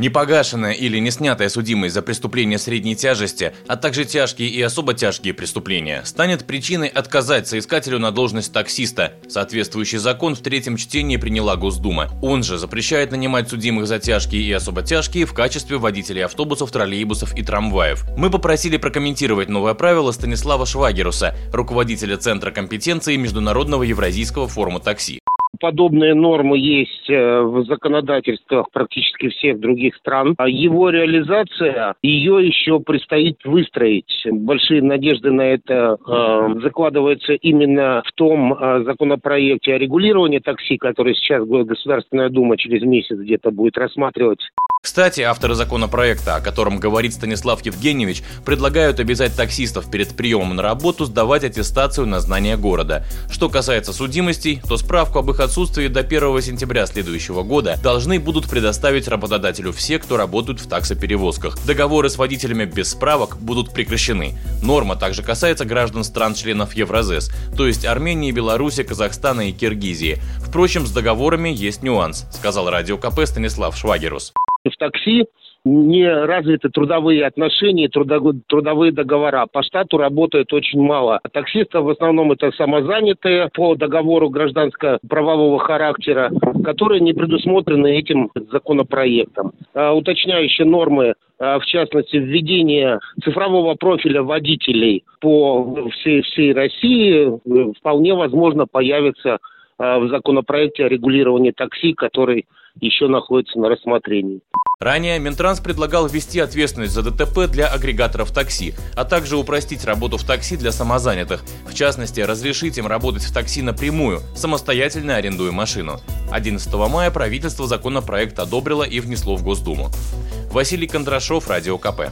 Непогашенная или не снятая судимость за преступления средней тяжести, а также тяжкие и особо тяжкие преступления, станет причиной отказать соискателю на должность таксиста. Соответствующий закон в третьем чтении приняла Госдума. Он же запрещает нанимать судимых за тяжкие и особо тяжкие в качестве водителей автобусов, троллейбусов и трамваев. Мы попросили прокомментировать новое правило Станислава Швагеруса, руководителя Центра компетенции Международного Евразийского форума такси подобные нормы есть э, в законодательствах практически всех других стран. А его реализация, ее еще предстоит выстроить. Большие надежды на это э, закладываются именно в том э, законопроекте о регулировании такси, который сейчас Государственная Дума через месяц где-то будет рассматривать. Кстати, авторы законопроекта, о котором говорит Станислав Евгеньевич, предлагают обязать таксистов перед приемом на работу сдавать аттестацию на знание города. Что касается судимостей, то справку об их отсутствии до 1 сентября следующего года должны будут предоставить работодателю все, кто работают в таксоперевозках. Договоры с водителями без справок будут прекращены. Норма также касается граждан стран-членов Евразес, то есть Армении, Беларуси, Казахстана и Киргизии. Впрочем, с договорами есть нюанс, сказал радио КП Станислав Швагерус. В такси не развиты трудовые отношения, трудовые договора. По штату работает очень мало. Таксисты в основном это самозанятые по договору гражданско-правового характера, которые не предусмотрены этим законопроектом. А, уточняющие нормы а, в частности, введение цифрового профиля водителей по всей, всей России э, вполне возможно появится а, в законопроекте о регулировании такси, который еще находится на рассмотрении. Ранее Минтранс предлагал ввести ответственность за ДТП для агрегаторов такси, а также упростить работу в такси для самозанятых. В частности, разрешить им работать в такси напрямую, самостоятельно арендуя машину. 11 мая правительство законопроект одобрило и внесло в Госдуму. Василий Кондрашов, Радио КП.